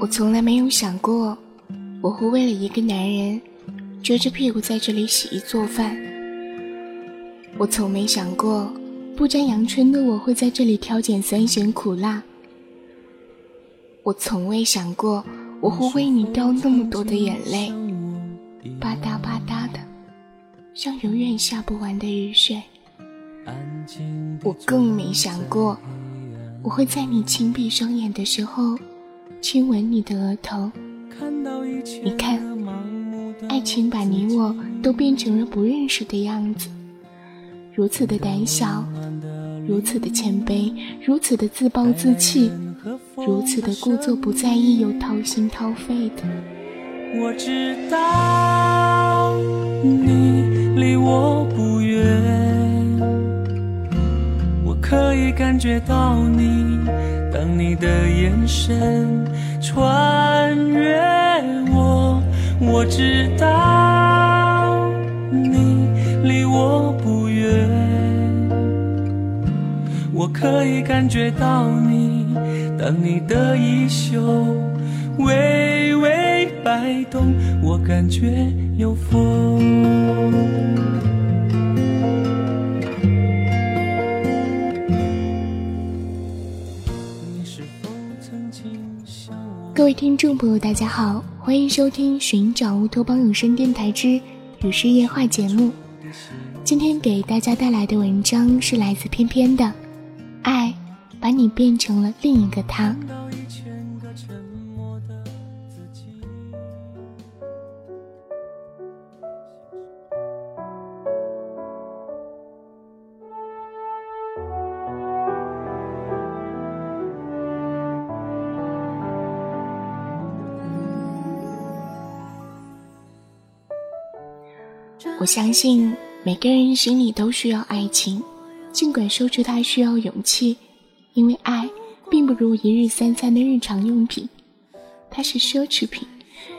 我从来没有想过，我会为了一个男人，撅着屁股在这里洗衣做饭。我从没想过，不沾阳春的我会在这里挑拣酸咸苦辣。我从未想过，我会为你掉那么多的眼泪，吧嗒吧嗒的，像永远下不完的雨水。我更没想过，我会在你轻闭双眼的时候。亲吻你的额头，你看，爱情把你我都变成了不认识的样子，如此的胆小，如此的谦卑，如此的自暴自弃，如此的故作不在意又掏心掏肺的。我知道你离我不远，我可以感觉到你。当你的眼神穿越我，我知道你离我不远。我可以感觉到你，当你的衣袖微微摆动，我感觉有风。位听众朋友，大家好，欢迎收听《寻找乌托邦有声电台之与世夜话》节目。今天给大家带来的文章是来自翩翩的《爱把你变成了另一个他》。相信每个人心里都需要爱情，尽管说出它需要勇气，因为爱并不如一日三餐的日常用品，它是奢侈品，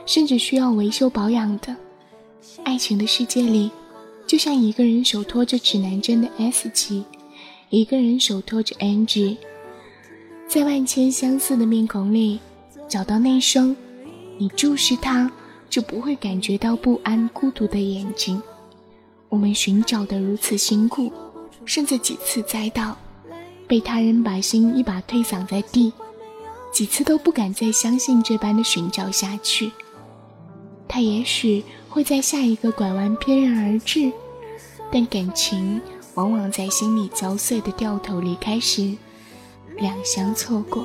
甚至需要维修保养的。爱情的世界里，就像一个人手托着指南针的 S 级，一个人手托着 N 级，在万千相似的面孔里，找到那双你注视他。就不会感觉到不安、孤独的眼睛。我们寻找的如此辛苦，甚至几次栽倒，被他人把心一把推搡在地，几次都不敢再相信这般的寻找下去。他也许会在下一个拐弯翩然而至，但感情往往在心里焦碎的掉头离开时，两相错过。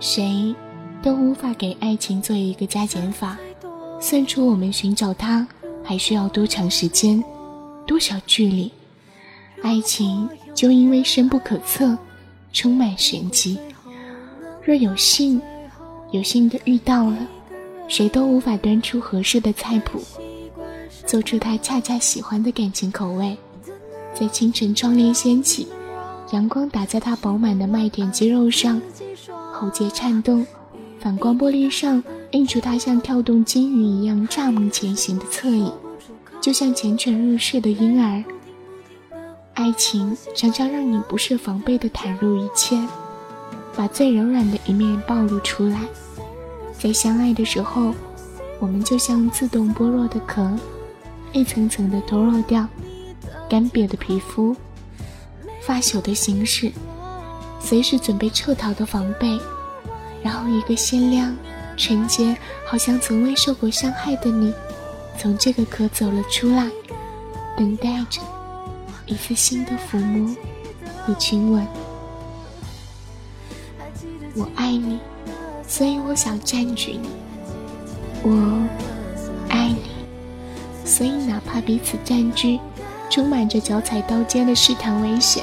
谁都无法给爱情做一个加减法，算出我们寻找它还需要多长时间，多少距离。爱情就因为深不可测，充满玄机。若有幸，有幸的遇到了，谁都无法端出合适的菜谱，做出他恰恰喜欢的感情口味。在清晨窗帘掀起，阳光打在他饱满的麦田肌肉上。喉结颤动，反光玻璃上映出他像跳动金鱼一样炸目前行的侧影，就像缱绻入睡的婴儿。爱情常常让你不设防备地袒露一切，把最柔软的一面暴露出来。在相爱的时候，我们就像自动剥落的壳，一层层的脱落掉，干瘪的皮肤，发朽的形式。随时准备撤逃的防备，然后一个鲜亮、纯洁，好像从未受过伤害的你，从这个壳走了出来，等待着一次新的抚摸和亲吻。我爱你，所以我想占据你；我爱你，所以哪怕彼此占据，充满着脚踩刀尖的试探危险。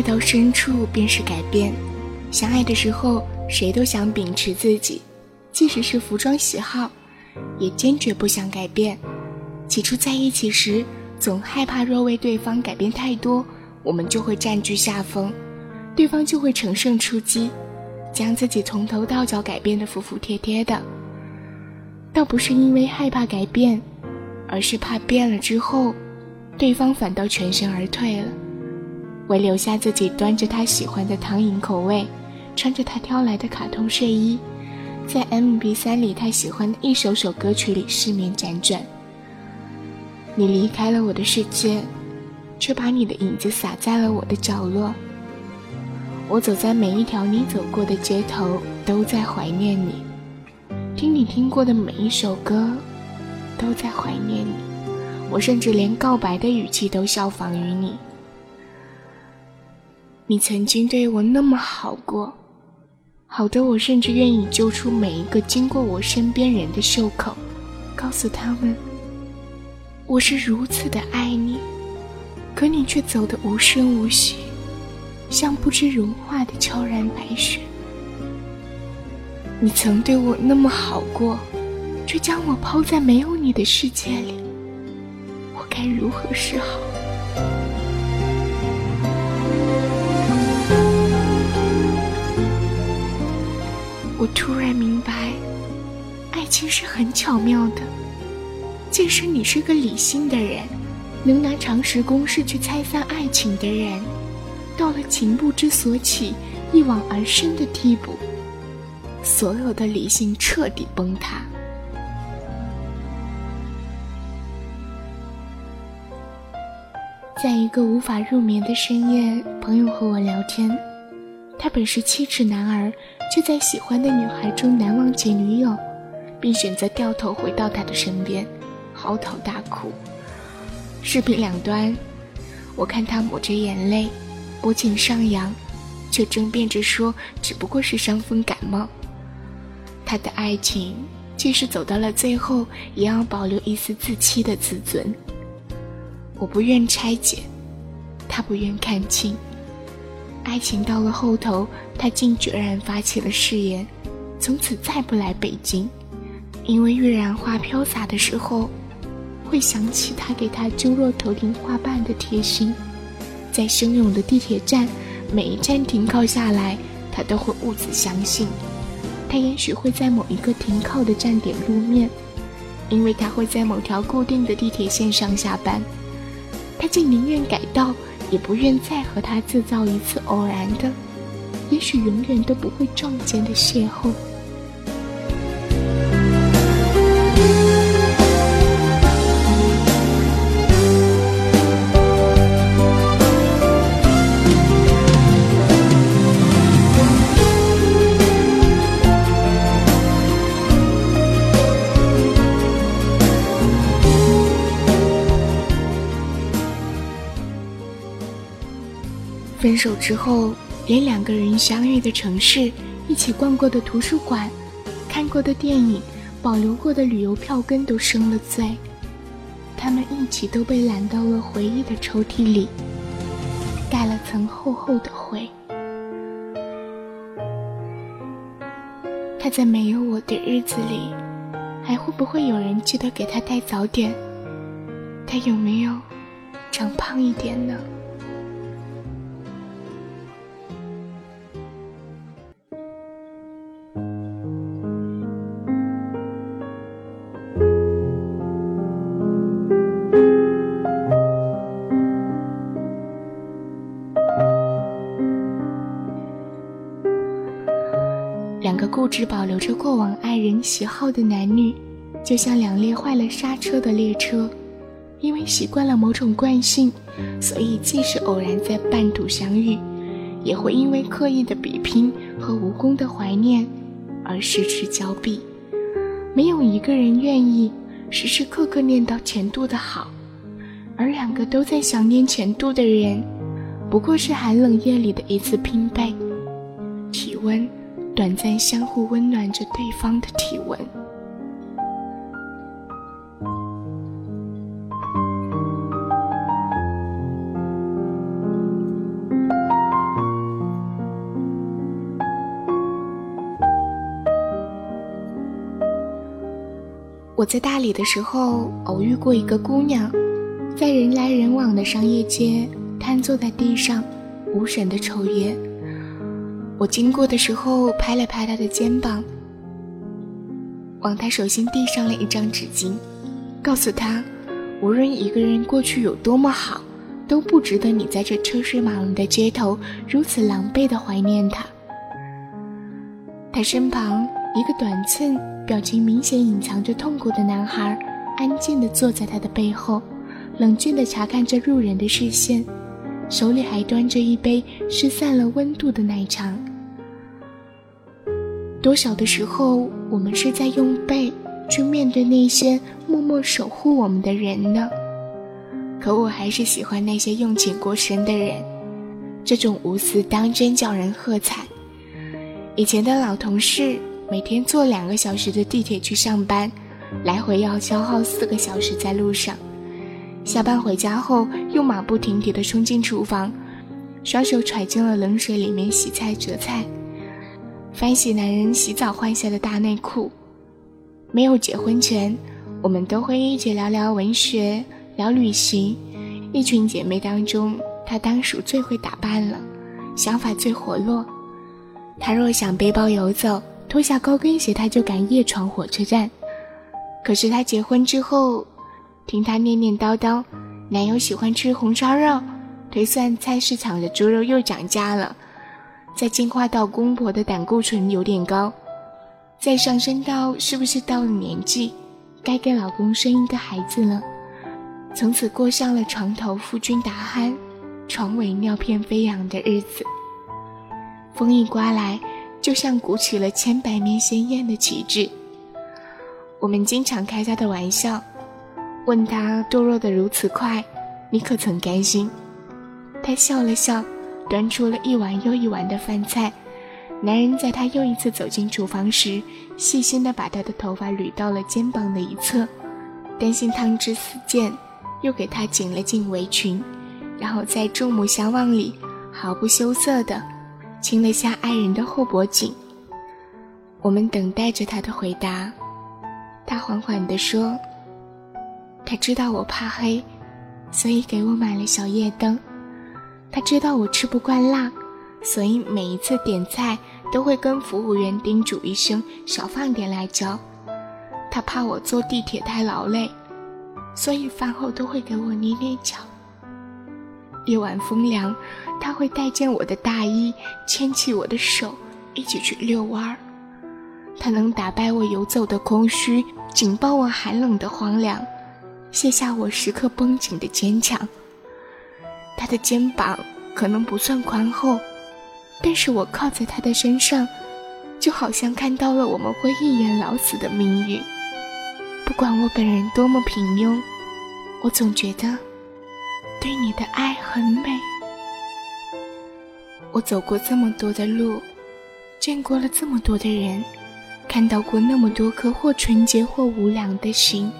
爱到深处便是改变。相爱的时候，谁都想秉持自己，即使是服装喜好，也坚决不想改变。起初在一起时，总害怕若为对方改变太多，我们就会占据下风，对方就会乘胜出击，将自己从头到脚改变的服服帖帖的。倒不是因为害怕改变，而是怕变了之后，对方反倒全身而退了。会留下自己端着他喜欢的糖饮口味，穿着他挑来的卡通睡衣，在 M B 三里他喜欢的一首首歌曲里失眠辗转。你离开了我的世界，却把你的影子洒在了我的角落。我走在每一条你走过的街头，都在怀念你；听你听过的每一首歌，都在怀念你。我甚至连告白的语气都效仿于你。你曾经对我那么好过，好的我甚至愿意揪出每一个经过我身边人的袖口，告诉他们，我是如此的爱你，可你却走得无声无息，像不知融化的悄然白雪。你曾对我那么好过，却将我抛在没有你的世界里，我该如何是好？我突然明白，爱情是很巧妙的。即使你是个理性的人，能拿常识公式去拆散爱情的人，到了情不知所起、一往而深的地步，所有的理性彻底崩塌。在一个无法入眠的深夜，朋友和我聊天，他本是七尺男儿。却在喜欢的女孩中难忘前女友，并选择掉头回到她的身边，嚎啕大哭。视频两端，我看他抹着眼泪，脖颈上扬，却争辩着说只不过是伤风感冒。他的爱情，即使走到了最后，也要保留一丝自欺的自尊。我不愿拆解，他不愿看清。爱情到了后头，他竟决然发起了誓言，从此再不来北京，因为月然花飘洒的时候，会想起他给他揪落头顶花瓣的贴心。在汹涌的地铁站，每一站停靠下来，他都会兀自相信，他也许会在某一个停靠的站点露面，因为他会在某条固定的地铁线上下班，他竟宁愿改道。也不愿再和他制造一次偶然的，也许永远都不会撞见的邂逅。分手之后，连两个人相遇的城市、一起逛过的图书馆、看过的电影、保留过的旅游票根都生了罪，他们一起都被揽到了回忆的抽屉里，盖了层厚厚的灰。他在没有我的日子里，还会不会有人记得给他带早点？他有没有长胖一点呢？只保留着过往爱人喜好的男女，就像两列坏了刹车的列车，因为习惯了某种惯性，所以即使偶然在半途相遇，也会因为刻意的比拼和无功的怀念而失之交臂。没有一个人愿意时时刻刻念叨前度的好，而两个都在想念前度的人，不过是寒冷夜里的一次拼背，体温。短暂相互温暖着对方的体温。我在大理的时候偶遇过一个姑娘，在人来人往的商业街瘫坐在地上，无神的抽烟。我经过的时候，拍了拍他的肩膀，往他手心递上了一张纸巾，告诉他，无论一个人过去有多么好，都不值得你在这车水马龙的街头如此狼狈地怀念他。他身旁一个短寸、表情明显隐藏着痛苦的男孩，安静地坐在他的背后，冷静地查看着路人的视线，手里还端着一杯失散了温度的奶茶。多少的时候，我们是在用背去面对那些默默守护我们的人呢？可我还是喜欢那些用情过深的人，这种无私当真叫人喝彩。以前的老同事，每天坐两个小时的地铁去上班，来回要消耗四个小时在路上。下班回家后，又马不停蹄地冲进厨房，双手揣进了冷水里面洗菜择菜。翻洗男人洗澡换下的大内裤。没有结婚前，我们都会一起聊聊文学、聊旅行。一群姐妹当中，她当属最会打扮了，想法最活络。她若想背包游走，脱下高跟鞋，她就敢夜闯火车站。可是她结婚之后，听她念念叨叨，男友喜欢吃红烧肉，推算菜市场的猪肉又涨价了。再进化到公婆的胆固醇有点高，再上升到是不是到了年纪，该给老公生一个孩子了，从此过上了床头夫君打鼾，床尾尿片飞扬的日子。风一刮来，就像鼓起了千百面鲜艳的旗帜。我们经常开他的玩笑，问他堕落的如此快，你可曾甘心？他笑了笑。端出了一碗又一碗的饭菜，男人在他又一次走进厨房时，细心地把他的头发捋到了肩膀的一侧，担心汤汁四溅，又给他紧了紧围裙，然后在众目相望里，毫不羞涩地亲了下爱人的后脖颈。我们等待着他的回答，他缓缓地说：“他知道我怕黑，所以给我买了小夜灯。”他知道我吃不惯辣，所以每一次点菜都会跟服务员叮嘱一声少放点辣椒。他怕我坐地铁太劳累，所以饭后都会给我捏捏脚。夜晚风凉，他会带件我的大衣，牵起我的手，一起去遛弯儿。他能打败我游走的空虚，紧抱我寒冷的荒凉，卸下我时刻绷紧的坚强。他的肩膀可能不算宽厚，但是我靠在他的身上，就好像看到了我们会一眼老死的命运。不管我本人多么平庸，我总觉得对你的爱很美。我走过这么多的路，见过了这么多的人，看到过那么多颗或纯洁或无良的心，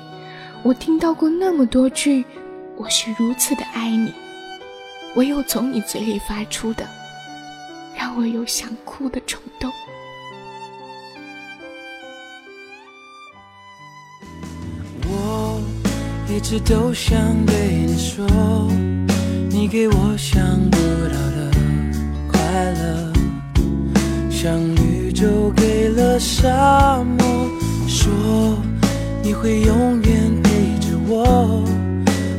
我听到过那么多句“我是如此的爱你”。唯有从你嘴里发出的，让我有想哭的冲动。我一直都想对你说，你给我想不到的快乐，像宇宙给了沙漠，说你会永远陪我，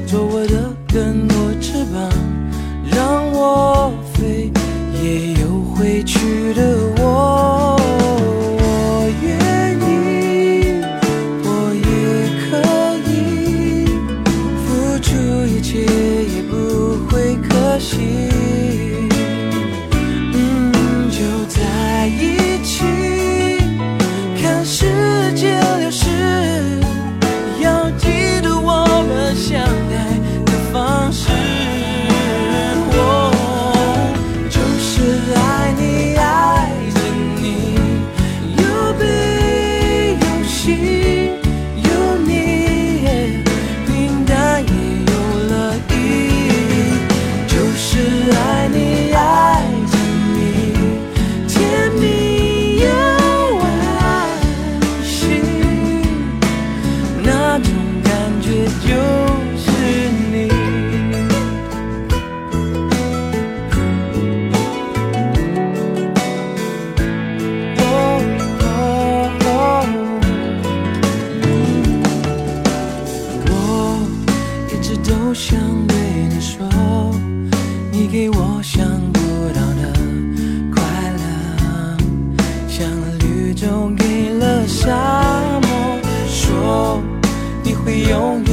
做我的更多翅膀，让我飞，也有回去的。想不到的快乐像绿洲给了沙漠说你会永远